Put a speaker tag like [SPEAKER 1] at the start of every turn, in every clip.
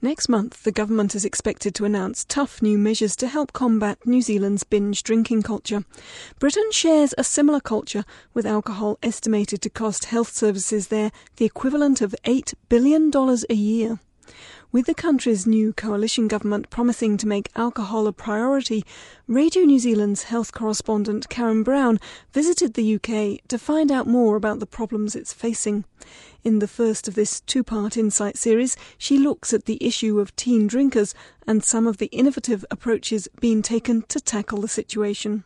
[SPEAKER 1] Next month, the government is expected to announce tough new measures to help combat New Zealand's binge drinking culture. Britain shares a similar culture, with alcohol estimated to cost health services there the equivalent of $8 billion a year. With the country's new coalition government promising to make alcohol a priority, Radio New Zealand's health correspondent Karen Brown visited the UK to find out more about the problems it's facing. In the first of this two part Insight series, she looks at the issue of teen drinkers and some of the innovative approaches being taken to tackle the situation.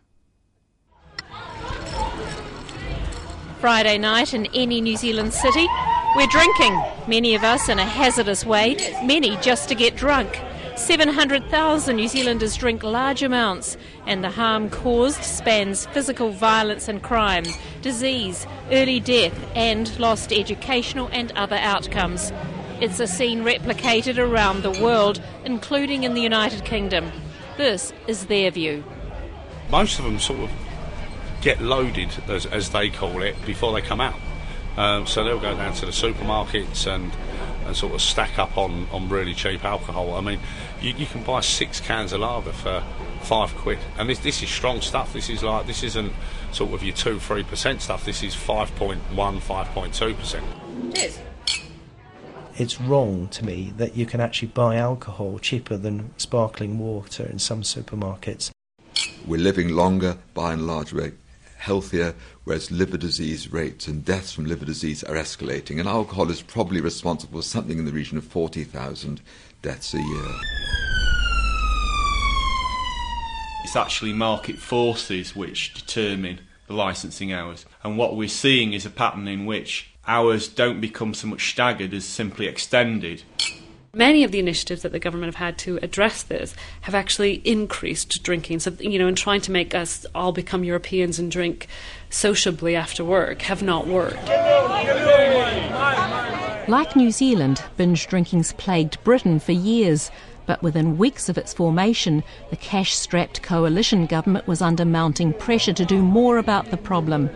[SPEAKER 2] Friday night in any New Zealand city, we're drinking, many of us in a hazardous way, many just to get drunk. 700,000 New Zealanders drink large amounts, and the harm caused spans physical violence and crime, disease, early death, and lost educational and other outcomes. It's a scene replicated around the world, including in the United Kingdom. This is their view.
[SPEAKER 3] Most of them sort of get loaded, as, as they call it, before they come out. Um, so they'll go down to the supermarkets and, and sort of stack up on, on really cheap alcohol. I mean, you, you can buy six cans of lager for five quid, and this this is strong stuff. This is like this isn't sort of your two three percent stuff. This is 5.1, 5.2 percent.
[SPEAKER 4] Cheers.
[SPEAKER 5] It's wrong to me that you can actually buy alcohol cheaper than sparkling water in some supermarkets.
[SPEAKER 6] We're living longer by and large. We're healthier, whereas liver disease rates and deaths from liver disease are escalating. And alcohol is probably responsible for something in the region of 40,000 deaths a year.
[SPEAKER 7] It's actually market forces which determine the licensing hours. And what we're seeing is a pattern in which hours don't become so much staggered as simply extended.
[SPEAKER 8] Many of the initiatives that the government have had to address this have actually increased drinking. So, you know, in trying to make us all become Europeans and drink sociably after work have not worked.
[SPEAKER 2] Like New Zealand, binge drinking's plagued Britain for years. But within weeks of its formation, the cash strapped coalition government was under mounting pressure to do more about the problem.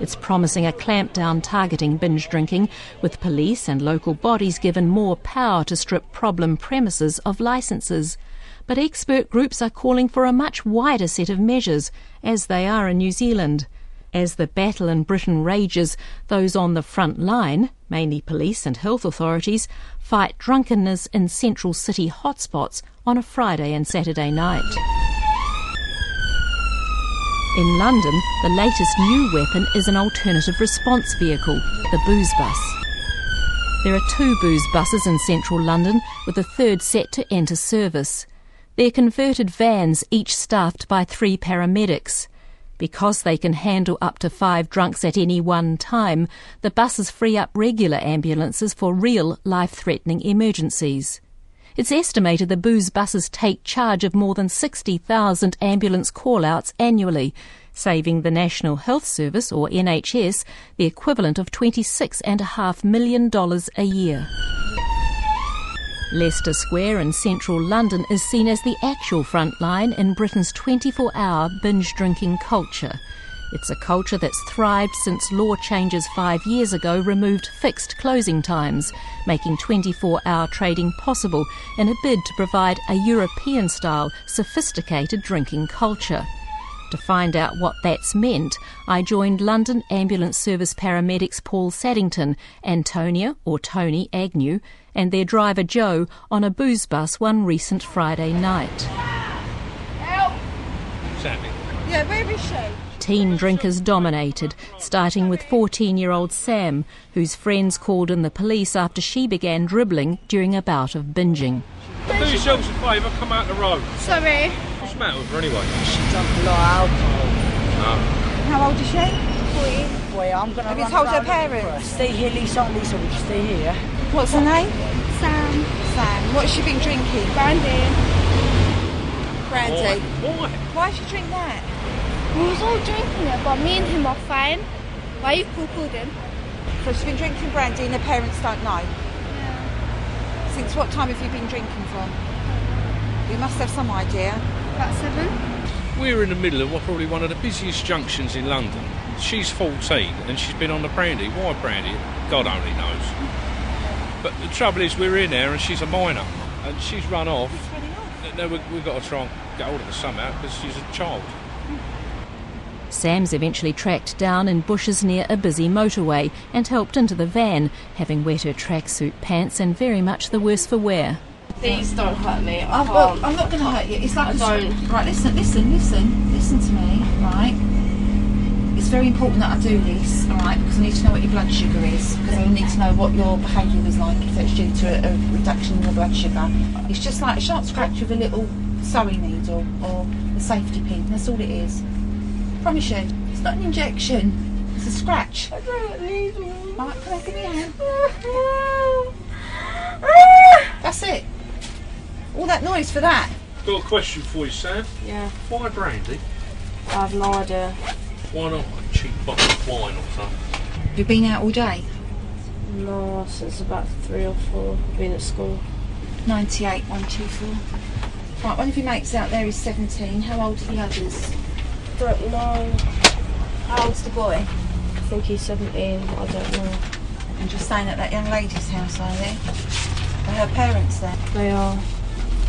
[SPEAKER 2] It's promising a clampdown targeting binge drinking, with police and local bodies given more power to strip problem premises of licences. But expert groups are calling for a much wider set of measures, as they are in New Zealand. As the battle in Britain rages, those on the front line, mainly police and health authorities, fight drunkenness in central city hotspots on a Friday and Saturday night. In London, the latest new weapon is an alternative response vehicle, the Booze Bus. There are two Booze buses in central London, with a third set to enter service. They're converted vans, each staffed by three paramedics. Because they can handle up to five drunks at any one time, the buses free up regular ambulances for real life threatening emergencies. It's estimated the booze buses take charge of more than 60,000 ambulance call-outs annually, saving the National Health Service, or NHS, the equivalent of $26.5 million a year. Leicester Square in central London is seen as the actual front line in Britain's 24 hour binge drinking culture. It's a culture that's thrived since law changes five years ago removed fixed closing times, making 24 hour trading possible in a bid to provide a European style, sophisticated drinking culture. To find out what that's meant, I joined London Ambulance Service paramedics Paul Saddington, Antonia, or Tony Agnew, and their driver Joe on a booze bus one recent Friday night.
[SPEAKER 9] Help! Sammy. Yeah, where is she?
[SPEAKER 2] Teen drinkers dominated, starting with 14 year old Sam, whose friends called in the police after she began dribbling during a bout of binging.
[SPEAKER 9] Do yourselves a favour, come out the road.
[SPEAKER 10] Sorry.
[SPEAKER 9] What's the matter with her anyway?
[SPEAKER 11] She drank a lot of alcohol.
[SPEAKER 9] No.
[SPEAKER 10] How old is she?
[SPEAKER 11] 14. Boy, I'm going to
[SPEAKER 10] Have you told her parents?
[SPEAKER 11] Stay here, Lisa. Lisa, will you stay here?
[SPEAKER 10] What's her name? Sam. Sam. What's she been drinking? Brandy. Brandy.
[SPEAKER 9] Why?
[SPEAKER 10] Why should she drink that?
[SPEAKER 12] We was all drinking it, but me and him are fine. Why you called him?
[SPEAKER 10] So she's been drinking brandy and her parents don't know?
[SPEAKER 12] Yeah.
[SPEAKER 10] Since what time have you been drinking from? You must have some idea.
[SPEAKER 12] About seven.
[SPEAKER 9] We're in the middle of what probably one of the busiest junctions in London. She's 14 and she's been on the brandy. Why brandy? God only knows. But the trouble is we're in there and she's a minor. and she's run off. No, we, we've got to try and get hold of her somehow because she's a child.
[SPEAKER 2] Sam's eventually tracked down in bushes near a busy motorway and helped into the van, having wet her tracksuit pants and very much the worse for wear.
[SPEAKER 4] Please don't hurt me. I
[SPEAKER 13] I'm,
[SPEAKER 4] can't.
[SPEAKER 13] well, I'm not going to hurt you. It's like
[SPEAKER 4] I
[SPEAKER 13] a
[SPEAKER 4] don't.
[SPEAKER 13] Right, listen, listen, listen, listen to me, right? It's very important that I do this, all right, because I need to know what your blood sugar is, because I need to know what your behaviour was like if it's due to a, a reduction in your blood sugar. It's just like a sharp scratch with a little sewing needle or a safety pin. That's all it is. Promise you, it's not an injection. It's a scratch. I don't need one. Right, come on, give me a hand. That's it. All that noise for that.
[SPEAKER 9] Got a question for you, Sam.
[SPEAKER 4] Yeah.
[SPEAKER 9] Why brandy?
[SPEAKER 4] I have no idea.
[SPEAKER 9] Why not a cheap bottle of wine or something?
[SPEAKER 13] Have you been out all day?
[SPEAKER 4] No, since about three or four. Been at school.
[SPEAKER 13] 98, 124. Right, one of your mates out there is 17. How old are the others?
[SPEAKER 4] Don't know.
[SPEAKER 13] How old's the boy?
[SPEAKER 4] I think he's 17. I don't know.
[SPEAKER 13] And you're staying at that young lady's house, are they? Are her parents there?
[SPEAKER 4] They are.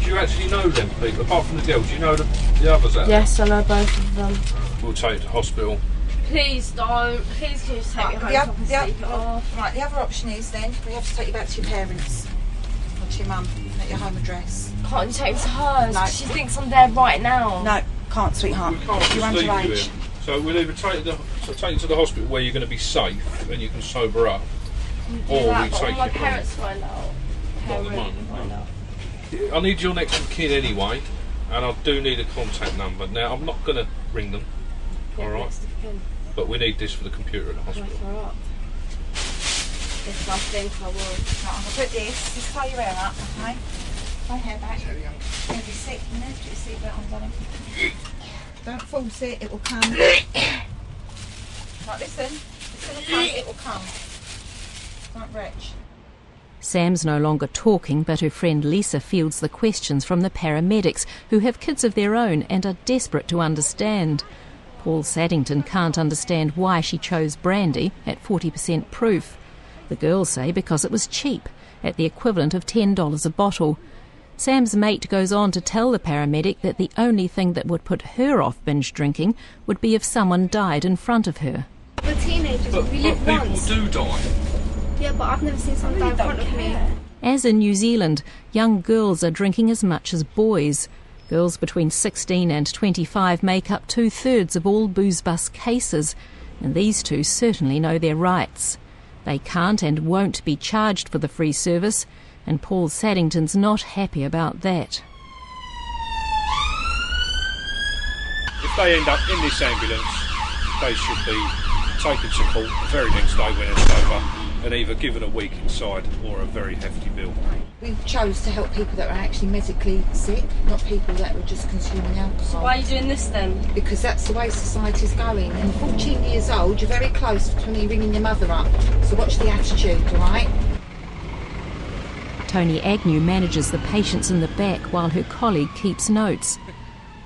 [SPEAKER 9] Do you actually know them people? Apart from the girl, do you know the, the others out
[SPEAKER 4] Yes, I know both of them.
[SPEAKER 9] We'll take it to hospital.
[SPEAKER 4] Please don't. Please can you just take
[SPEAKER 13] Right,
[SPEAKER 4] me
[SPEAKER 13] the,
[SPEAKER 4] home
[SPEAKER 13] oth-
[SPEAKER 4] so
[SPEAKER 13] the,
[SPEAKER 4] can it off?
[SPEAKER 13] right, the other option is then we have to take you back to your parents or to your mum at your home address.
[SPEAKER 4] Can't you take me to hers?
[SPEAKER 13] No.
[SPEAKER 4] She thinks I'm there right now.
[SPEAKER 13] No, can't, sweetheart.
[SPEAKER 9] We can't
[SPEAKER 13] You're
[SPEAKER 9] just leave you here. So we'll either take you to, so take you to the hospital where you're going to be safe and you can sober up,
[SPEAKER 4] Do
[SPEAKER 9] or
[SPEAKER 4] that,
[SPEAKER 9] we take
[SPEAKER 4] when my
[SPEAKER 9] you home.
[SPEAKER 4] parents find out.
[SPEAKER 9] Not the
[SPEAKER 4] Parents
[SPEAKER 9] mum.
[SPEAKER 4] find out.
[SPEAKER 9] I need your next of kin anyway, and I do need a contact number. Now I'm not going to ring them, all right?
[SPEAKER 4] Next of kin.
[SPEAKER 9] But we need this for the computer at the
[SPEAKER 4] Can I
[SPEAKER 9] hospital.
[SPEAKER 4] throw up? If I think I will.
[SPEAKER 13] Right, I'm going to put this, just tie your hair up, okay? My hair back. You're going to be sick, you know? Put your seatbelt on, darling. Don't force it, it will come. right, listen. It's going to come, it will come. Don't retch.
[SPEAKER 2] Sam's no longer talking, but her friend Lisa fields the questions from the paramedics, who have kids of their own and are desperate to understand. Paul Saddington can't understand why she chose brandy at 40% proof. The girls say because it was cheap, at the equivalent of $10 a bottle. Sam's mate goes on to tell the paramedic that the only thing that would put her off binge drinking would be if someone died in front of her.
[SPEAKER 12] We're teenagers.
[SPEAKER 9] But,
[SPEAKER 12] we
[SPEAKER 9] but
[SPEAKER 12] live
[SPEAKER 9] people
[SPEAKER 12] once.
[SPEAKER 9] do die.
[SPEAKER 12] Yeah, but I've never seen someone die in front of me.
[SPEAKER 2] As in New Zealand, young girls are drinking as much as boys. Girls between 16 and 25 make up two thirds of all booze bus cases, and these two certainly know their rights. They can't and won't be charged for the free service, and Paul Saddington's not happy about that.
[SPEAKER 9] If they end up in this ambulance, they should be taken to court the very next day when it's over and either given a week inside or a very hefty bill.
[SPEAKER 13] We chose to help people that were actually medically sick, not people that were just consuming alcohol.
[SPEAKER 4] Why are you doing this then?
[SPEAKER 13] Because that's the way society's going. And 14 years old, you're very close to me ringing your mother up. So watch the attitude, all right?
[SPEAKER 2] Tony Agnew manages the patients in the back while her colleague keeps notes.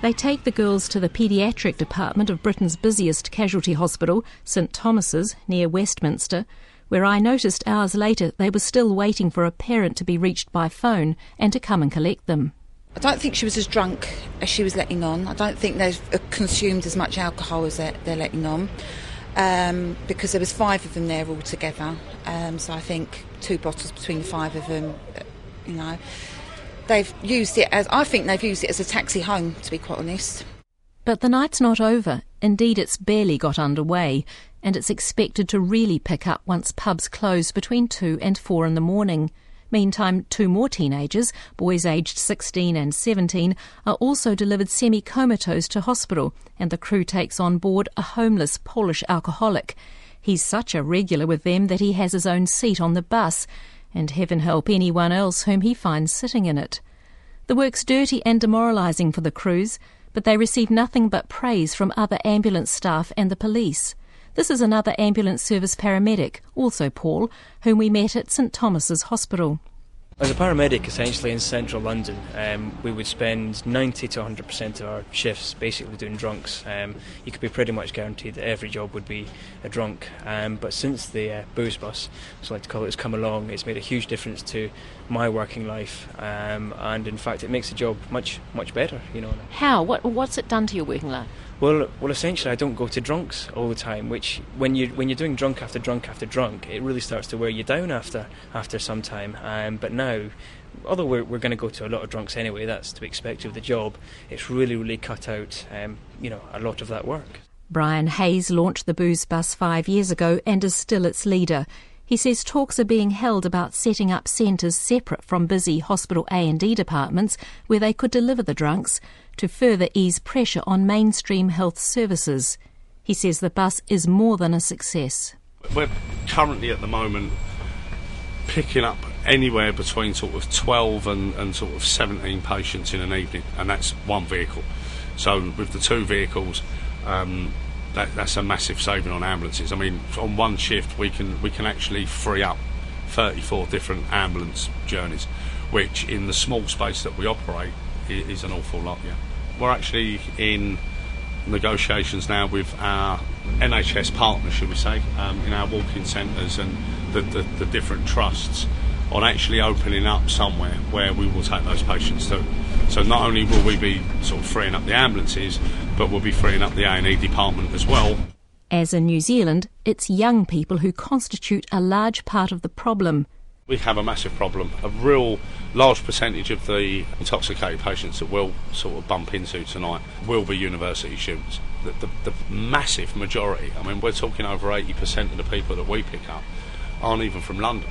[SPEAKER 2] They take the girls to the paediatric department of Britain's busiest casualty hospital, St Thomas's, near Westminster, where I noticed hours later they were still waiting for a parent to be reached by phone and to come and collect them.
[SPEAKER 13] I don't think she was as drunk as she was letting on. I don't think they've uh, consumed as much alcohol as they're, they're letting on. Um, because there was five of them there all together. Um, so I think two bottles between the five of them, uh, you know. They've used it as, I think they've used it as a taxi home, to be quite honest.
[SPEAKER 2] But the night's not over. Indeed, it's barely got underway, and it's expected to really pick up once pubs close between 2 and 4 in the morning. Meantime, two more teenagers, boys aged 16 and 17, are also delivered semi comatose to hospital, and the crew takes on board a homeless Polish alcoholic. He's such a regular with them that he has his own seat on the bus, and heaven help anyone else whom he finds sitting in it. The work's dirty and demoralising for the crews, but they receive nothing but praise from other ambulance staff and the police. This is another ambulance service paramedic, also Paul, whom we met at St Thomas's Hospital.
[SPEAKER 14] As a paramedic, essentially in central London, um, we would spend 90 to 100% of our shifts basically doing drunks. Um, you could be pretty much guaranteed that every job would be a drunk. Um, but since the uh, booze bus, as I like to call it, has come along, it's made a huge difference to my working life, um, and in fact, it makes the job much much better. You know.
[SPEAKER 2] How? What What's it done to your working life?
[SPEAKER 14] Well, well, essentially, I don't go to drunks all the time. Which, when you when you're doing drunk after drunk after drunk, it really starts to wear you down after after some time. Um, but now, although we're we're going to go to a lot of drunks anyway, that's to be expected of the job. It's really really cut out, um, you know, a lot of that work.
[SPEAKER 2] Brian Hayes launched the Booze Bus five years ago and is still its leader. He says talks are being held about setting up centres separate from busy hospital A&E departments where they could deliver the drunks to further ease pressure on mainstream health services. He says the bus is more than a success.
[SPEAKER 3] We're currently at the moment picking up anywhere between sort of 12 and, and sort of 17 patients in an evening, and that's one vehicle. So with the two vehicles, um, that, that's a massive saving on ambulances. I mean, on one shift we can we can actually free up 34 different ambulance journeys, which in the small space that we operate is, an awful lot. Yeah, we're actually in negotiations now with our NHS partners, should we say, um, in our walk-in centres and the, the, the different trusts on actually opening up somewhere where we will take those patients to. So not only will we be sort of freeing up the ambulances, but we'll be freeing up the A&E department as well.
[SPEAKER 2] As in New Zealand, it's young people who constitute a large part of the problem.
[SPEAKER 3] We have a massive problem. A real large percentage of the intoxicated patients that we'll sort of bump into tonight will be university students. The, the, the massive majority, I mean, we're talking over 80% of the people that we pick up aren't even from London.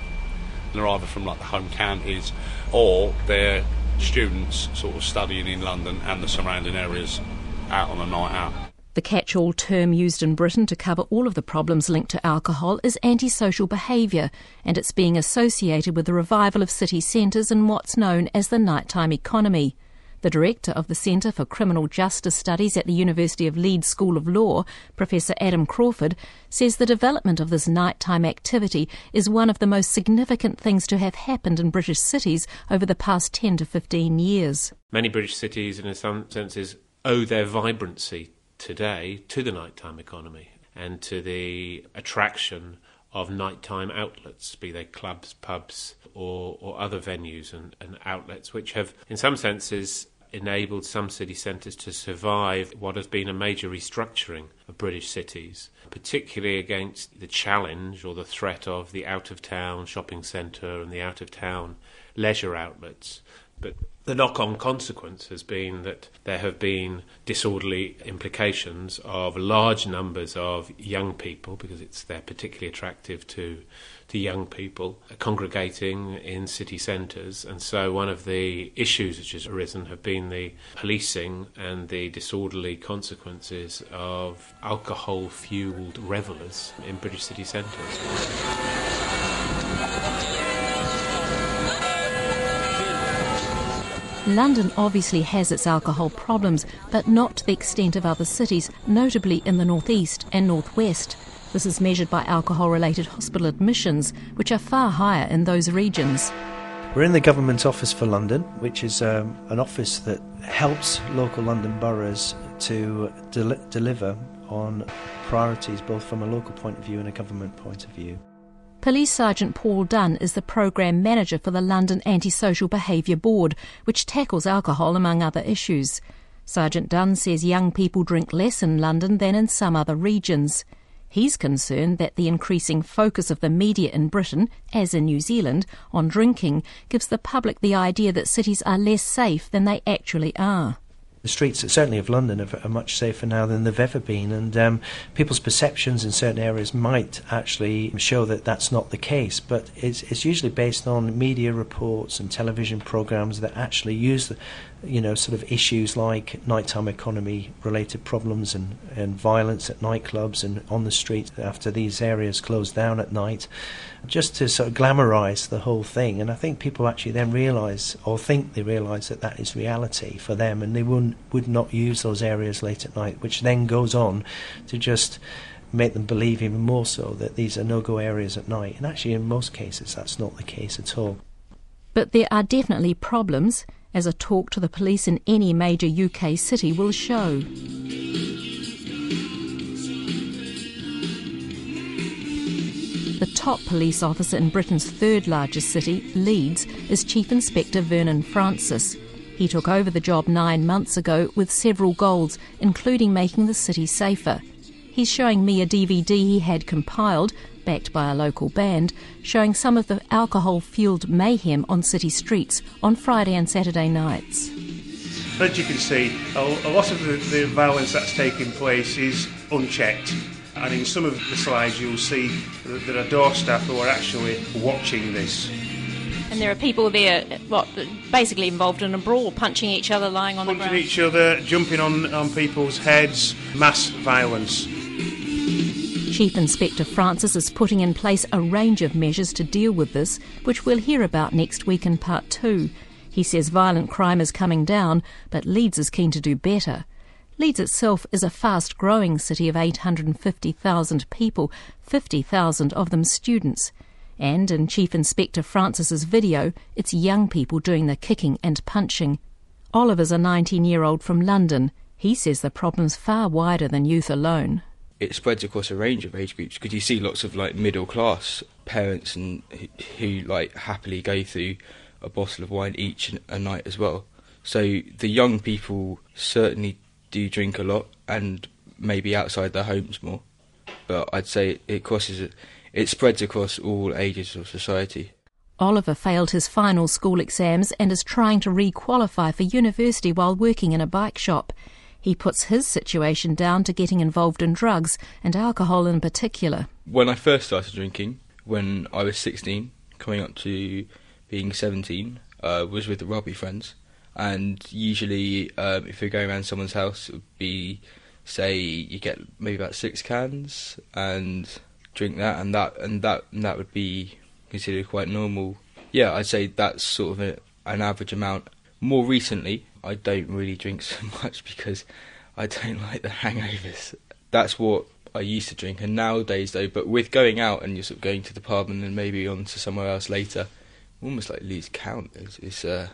[SPEAKER 3] They're either from like the home counties or they're students sort of studying in London and the surrounding areas out on a night out.
[SPEAKER 2] The catch all term used in Britain to cover all of the problems linked to alcohol is antisocial behaviour, and it's being associated with the revival of city centres and what's known as the nighttime economy. The director of the Centre for Criminal Justice Studies at the University of Leeds School of Law, Professor Adam Crawford, says the development of this nighttime activity is one of the most significant things to have happened in British cities over the past 10 to 15 years.
[SPEAKER 15] Many British cities, in some senses, owe their vibrancy today to the nighttime economy and to the attraction of nighttime outlets, be they clubs, pubs, or, or other venues and, and outlets, which have, in some senses, enabled some city centres to survive what has been a major restructuring of British cities, particularly against the challenge or the threat of the out of town shopping centre and the out of town leisure outlets. But the knock on consequence has been that there have been disorderly implications of large numbers of young people, because it's they're particularly attractive to to young people congregating in city centres. And so, one of the issues which has arisen have been the policing and the disorderly consequences of alcohol fuelled revellers in British city centres.
[SPEAKER 2] London obviously has its alcohol problems, but not to the extent of other cities, notably in the northeast and northwest. This is measured by alcohol related hospital admissions, which are far higher in those regions.
[SPEAKER 5] We're in the Government Office for London, which is um, an office that helps local London boroughs to del- deliver on priorities both from a local point of view and a government point of view.
[SPEAKER 2] Police Sergeant Paul Dunn is the Programme Manager for the London Antisocial Behaviour Board, which tackles alcohol among other issues. Sergeant Dunn says young people drink less in London than in some other regions. He's concerned that the increasing focus of the media in Britain, as in New Zealand, on drinking gives the public the idea that cities are less safe than they actually are
[SPEAKER 5] the streets, certainly of London, are, are, much safer now than they've ever been, and um, people's perceptions in certain areas might actually show that that's not the case. But it's, it's usually based on media reports and television programs that actually use the, you know, sort of issues like nighttime economy related problems and, and violence at nightclubs and on the streets after these areas close down at night, just to sort of glamorize the whole thing. And I think people actually then realize or think they realize that that is reality for them and they wouldn't, would not use those areas late at night, which then goes on to just make them believe even more so that these are no go areas at night. And actually, in most cases, that's not the case at all.
[SPEAKER 2] But there are definitely problems, as a talk to the police in any major UK city will show. The top police officer in Britain's third largest city, Leeds, is Chief Inspector Vernon Francis. He took over the job nine months ago with several goals, including making the city safer. He's showing me a DVD he had compiled, backed by a local band, showing some of the alcohol fueled mayhem on city streets on Friday and Saturday nights.
[SPEAKER 16] As you can see, a, lot of the, the violence that's taking place is unchecked. And in some of the slides, you'll see that there are door staff who are actually watching this.
[SPEAKER 2] And there are people there, what, basically involved in a brawl, punching each other, lying on
[SPEAKER 16] punching
[SPEAKER 2] the ground.
[SPEAKER 16] Punching each other, jumping on, on people's heads, mass violence.
[SPEAKER 2] Chief Inspector Francis is putting in place a range of measures to deal with this, which we'll hear about next week in part two. He says violent crime is coming down, but Leeds is keen to do better. Leeds itself is a fast growing city of 850,000 people, 50,000 of them students. And in Chief Inspector Francis's video, it's young people doing the kicking and punching. Oliver's a 19 year old from London. He says the problem's far wider than youth alone.
[SPEAKER 17] It spreads across a range of age groups because you see lots of like middle class parents and who, like happily go through a bottle of wine each a night as well. So the young people certainly do drink a lot and maybe outside their homes more. But I'd say it crosses, it spreads across all ages of society.
[SPEAKER 2] Oliver failed his final school exams and is trying to re-qualify for university while working in a bike shop. He puts his situation down to getting involved in drugs and alcohol in particular.
[SPEAKER 17] When I first started drinking, when I was 16, coming up to being 17, uh, was with the rugby friends and usually um, if you're going around someone's house, it would be say you get maybe about six cans and drink that, and that and that and that would be considered quite normal. Yeah, I'd say that's sort of a, an average amount. More recently, I don't really drink so much because I don't like the hangovers. That's what I used to drink, and nowadays though, but with going out and you're sort of going to the pub and then maybe on to somewhere else later, almost like lose count. It's, it's uh,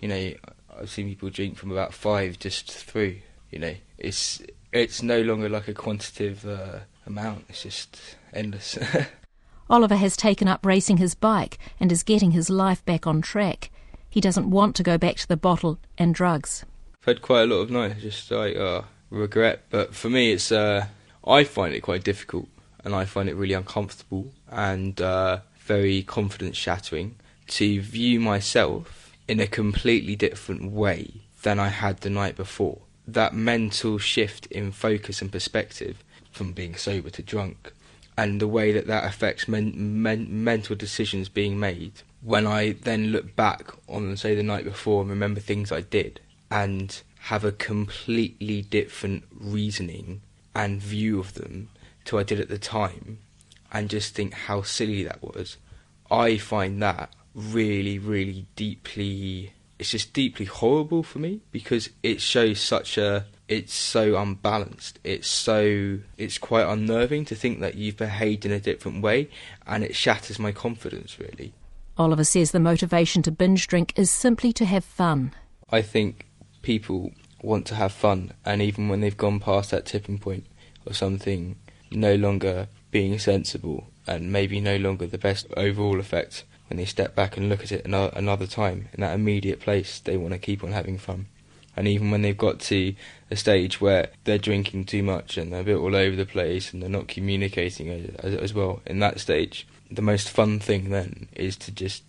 [SPEAKER 17] you know, I've seen people drink from about five just through. You know, it's it's no longer like a quantitative uh, amount. It's just endless.
[SPEAKER 2] Oliver has taken up racing his bike and is getting his life back on track. He doesn't want to go back to the bottle and drugs.
[SPEAKER 17] I've had quite a lot of nights just like uh, regret, but for me, it's uh, I find it quite difficult and I find it really uncomfortable and uh, very confidence shattering to view myself in a completely different way than I had the night before. That mental shift in focus and perspective from being sober to drunk, and the way that that affects men, men, mental decisions being made. When I then look back on, say, the night before and remember things I did, and have a completely different reasoning and view of them to I did at the time, and just think how silly that was, I find that really, really deeply. It's just deeply horrible for me because it shows such a. It's so unbalanced. It's so. It's quite unnerving to think that you've behaved in a different way, and it shatters my confidence really.
[SPEAKER 2] Oliver says the motivation to binge drink is simply to have fun.
[SPEAKER 17] I think people want to have fun, and even when they've gone past that tipping point of something no longer being sensible and maybe no longer the best overall effect, when they step back and look at it another time in that immediate place, they want to keep on having fun. And even when they've got to a stage where they're drinking too much and they're a bit all over the place and they're not communicating as, as well, in that stage, the most fun thing then is to just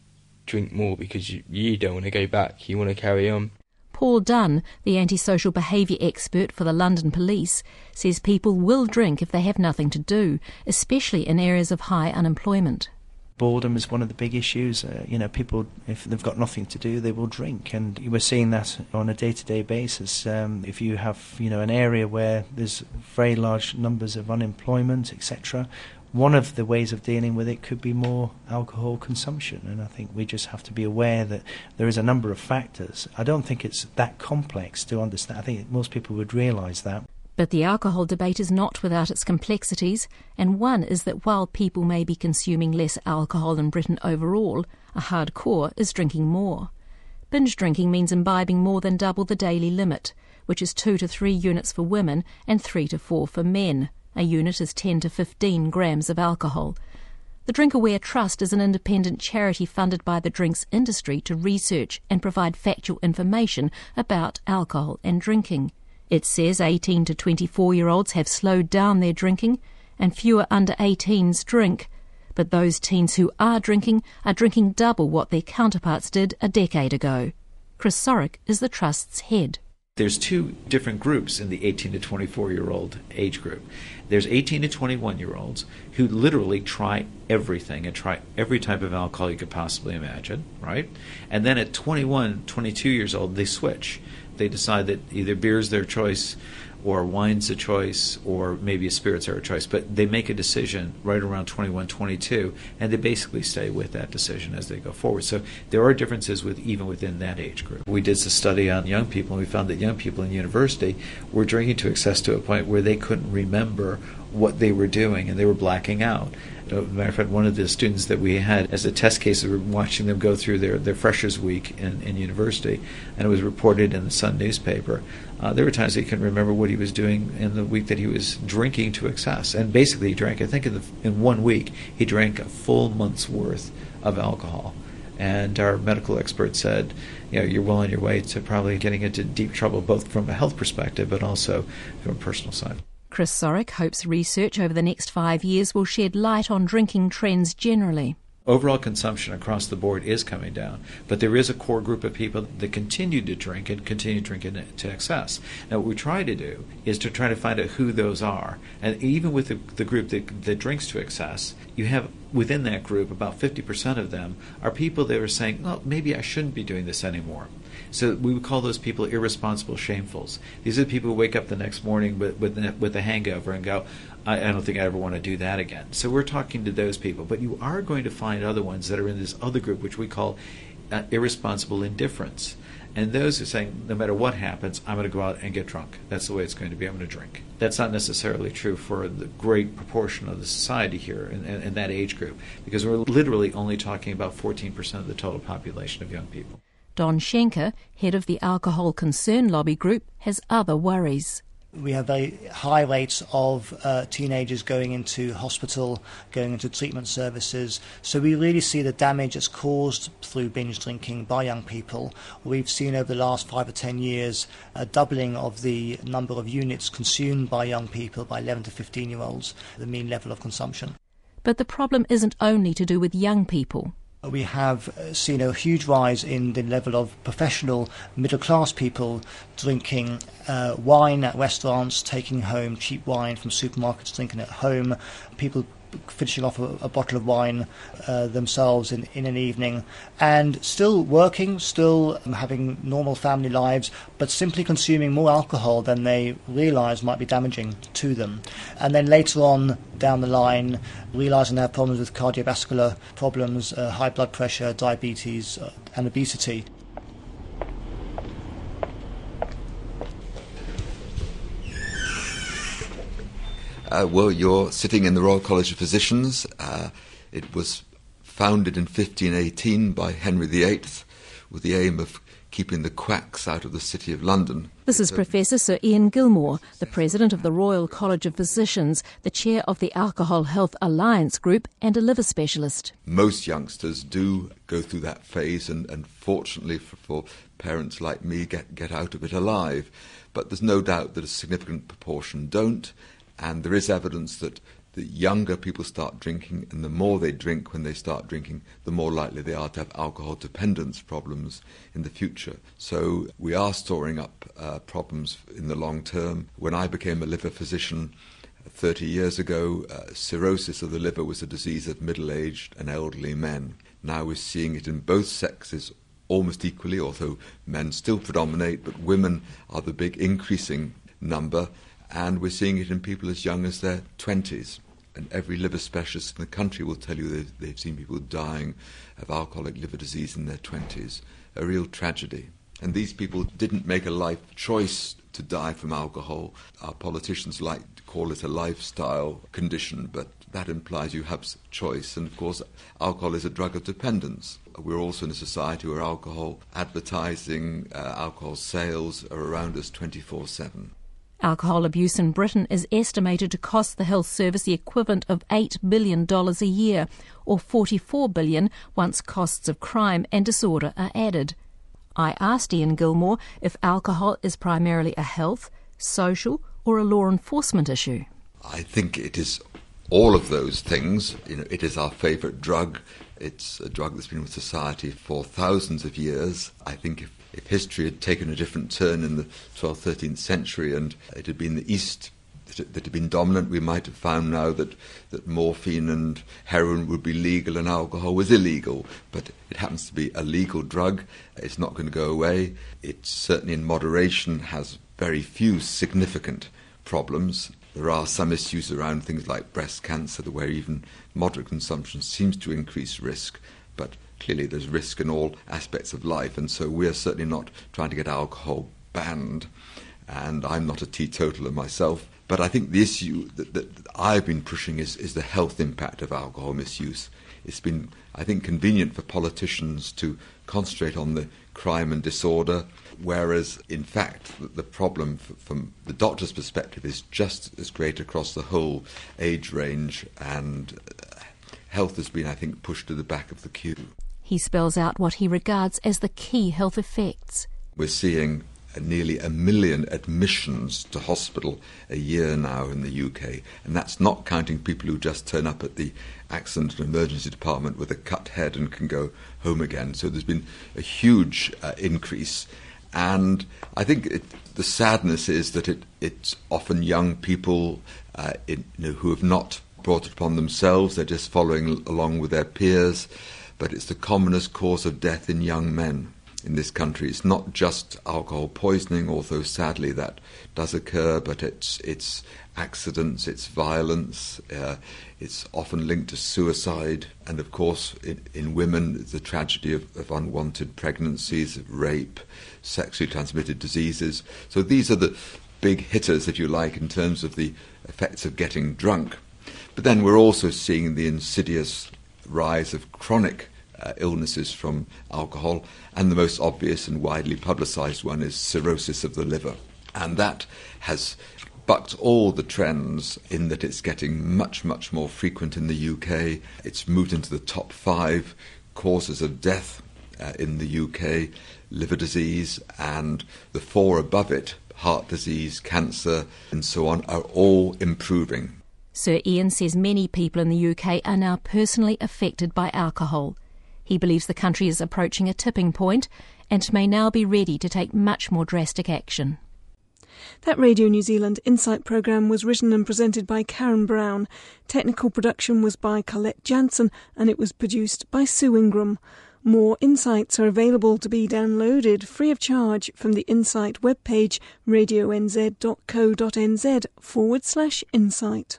[SPEAKER 17] drink more because you, you don't want to go back, you want to carry on.
[SPEAKER 2] Paul Dunn, the antisocial behaviour expert for the London Police, says people will drink if they have nothing to do, especially in areas of high unemployment
[SPEAKER 5] boredom is one of the big issues. Uh, you know, people, if they've got nothing to do, they will drink. And we're seeing that on a day to day basis. Um, if you have, you know, an area where there's very large numbers of unemployment, etc., one of the ways of dealing with it could be more alcohol consumption. And I think we just have to be aware that there is a number of factors. I don't think it's that complex to understand. I think most people would realise that.
[SPEAKER 2] But the alcohol debate is not without its complexities, and one is that while people may be consuming less alcohol in Britain overall, A hardcore is drinking more. Binge drinking means imbibing more than double the daily limit, which is 2 to 3 units for women and 3 to 4 for men. A unit is 10 to 15 grams of alcohol. The Drinkaware Trust is an independent charity funded by the drinks industry to research and provide factual information about alcohol and drinking. It says 18 to 24 year olds have slowed down their drinking and fewer under 18s drink. But those teens who are drinking are drinking double what their counterparts did a decade ago. Chris Sorek is the Trust's head.
[SPEAKER 18] There's two different groups in the 18 to 24 year old age group. There's 18 to 21 year olds who literally try everything and try every type of alcohol you could possibly imagine, right? And then at 21, 22 years old, they switch. They decide that either beer is their choice or wine's a choice, or maybe a spirits are a choice. But they make a decision right around 21, 22, and they basically stay with that decision as they go forward. So there are differences with even within that age group. We did a study on young people, and we found that young people in university were drinking to excess to a point where they couldn't remember what they were doing, and they were blacking out. As a matter of fact, one of the students that we had as a test case, we were watching them go through their, their freshers week in, in university, and it was reported in the Sun newspaper. Uh, there were times he couldn't remember what he was doing in the week that he was drinking to excess. And basically, he drank, I think in, the, in one week, he drank a full month's worth of alcohol. And our medical expert said, you know, you're well on your way to probably getting into deep trouble, both from a health perspective, but also from a personal side.
[SPEAKER 2] Chris Sorek hopes research over the next five years will shed light on drinking trends generally.
[SPEAKER 18] Overall consumption across the board is coming down, but there is a core group of people that continue to drink and continue drinking to excess. Now, what we try to do is to try to find out who those are. And even with the, the group that, that drinks to excess, you have within that group about 50% of them are people that are saying, well, maybe I shouldn't be doing this anymore. So we would call those people irresponsible shamefuls. These are the people who wake up the next morning with with, with a hangover and go, I, I don't think I ever want to do that again. So we're talking to those people, but you are going to find other ones that are in this other group, which we call uh, irresponsible indifference. And those are saying, no matter what happens, I'm going to go out and get drunk. That's the way it's going to be. I'm going to drink. That's not necessarily true for the great proportion of the society here in, that age group, because we're literally only talking about 14% of the total population of young people.
[SPEAKER 2] Don Shenker, head of the Alcohol Concern Lobby Group, has other worries.
[SPEAKER 19] We have very high rates of uh, teenagers going into hospital, going into treatment services. So we really see the damage that's caused through binge drinking by young people. We've seen over the last five or ten years a doubling of the number of units consumed by young people, by 11 to 15 year olds, the mean level of consumption.
[SPEAKER 2] But the problem isn't only to do with young people
[SPEAKER 19] we have uh, seen a huge rise in the level of professional middle class people drinking uh, wine at restaurants, taking home cheap wine from supermarkets, drinking at home, people finishing off a, a bottle of wine uh, themselves in, in an evening, and still working, still having normal family lives, but simply consuming more alcohol than they realise might be damaging to them. And then later on down the line, realising they have problems with cardiovascular problems, uh, high blood pressure, diabetes, uh, and obesity.
[SPEAKER 6] Uh, well, you're sitting in the Royal College of Physicians. Uh, it was founded in 1518 by Henry VIII with the aim of keeping the quacks out of the City of London.
[SPEAKER 2] This is Professor Sir Ian Gilmore, the President of the Royal College of Physicians, the Chair of the Alcohol Health Alliance Group, and a liver specialist.
[SPEAKER 6] Most youngsters do go through that phase, and, and fortunately for, for parents like me, get, get out of it alive. But there's no doubt that a significant proportion don't and there is evidence that the younger people start drinking, and the more they drink when they start drinking, the more likely they are to have alcohol dependence problems in the future. So we are storing up uh, problems in the long term. When I became a liver physician, 30 years ago, uh, cirrhosis of the liver was a disease of middle aged and elderly men. Now we're seeing it in both sexes almost equally, although men still predominate, but women are the big increasing number and we're seeing it in people as young as their 20s. And every liver specialist in the country will tell you they've, they've seen people dying of alcoholic liver disease in their 20s. A real tragedy. And these people didn't make a life choice to die from alcohol. Our politicians like to call it a lifestyle condition, but that implies you have choice. And of course, alcohol is a drug of dependence. We're also in a society where alcohol advertising, uh, alcohol sales are around us 24 7.
[SPEAKER 2] Alcohol abuse in Britain is estimated to cost the health service the equivalent of $8 billion a year, or 44 billion once costs of crime and disorder are added. I asked Ian Gilmore if alcohol is primarily a health, social, or a law enforcement issue.
[SPEAKER 6] I think it is all of those things. You know, it is our favourite drug. It's a drug that's been with society for thousands of years. I think if, if history had taken a different turn in the 12th, 13th century and it had been the East that had been dominant, we might have found now that, that morphine and heroin would be legal and alcohol was illegal. But it happens to be a legal drug. It's not going to go away. It certainly, in moderation, has very few significant problems. There are some issues around things like breast cancer, where even moderate consumption seems to increase risk, but clearly there's risk in all aspects of life, and so we're certainly not trying to get alcohol banned. And I'm not a teetotaler myself, but I think the issue that, that I've been pushing is, is the health impact of alcohol misuse. It's been, I think, convenient for politicians to concentrate on the crime and disorder, whereas, in fact, the problem from the doctor's perspective is just as great across the whole age range, and uh, health has been, I think, pushed to the back of the queue.
[SPEAKER 2] He spells out what he regards as the key health effects.
[SPEAKER 6] We're seeing nearly a million admissions to hospital a year now in the UK, and that's not counting people who just turn up at the accident and emergency department with a cut head and can go home again. So there's been a huge uh, increase, and I think it, the sadness is that it, it's often young people uh, in, you know, who have not brought it upon themselves; they're just following along with their peers. But it's the commonest cause of death in young men in this country. It's not just alcohol poisoning, although sadly that does occur, but it's it's accidents, it's violence, uh, it's often linked to suicide, and of course, in, in women, the tragedy of, of unwanted pregnancies, rape, sexually transmitted diseases. So these are the big hitters, if you like, in terms of the effects of getting drunk. But then we're also seeing the insidious rise of chronic uh, illnesses from alcohol, and the most obvious and widely publicised one is cirrhosis of the liver. And that has bucked all the trends in that it's getting much, much more frequent in the UK. It's moved into the top five causes of death uh, in the UK liver disease, and the four above it heart disease, cancer, and so on are all improving.
[SPEAKER 2] Sir Ian says many people in the UK are now personally affected by alcohol. He believes the country is approaching a tipping point and may now be ready to take much more drastic action.
[SPEAKER 1] That Radio New Zealand Insight programme was written and presented by Karen Brown. Technical production was by Colette Jansen and it was produced by Sue Ingram. More insights are available to be downloaded free of charge from the Insight webpage radionz.co.nz forward slash insight.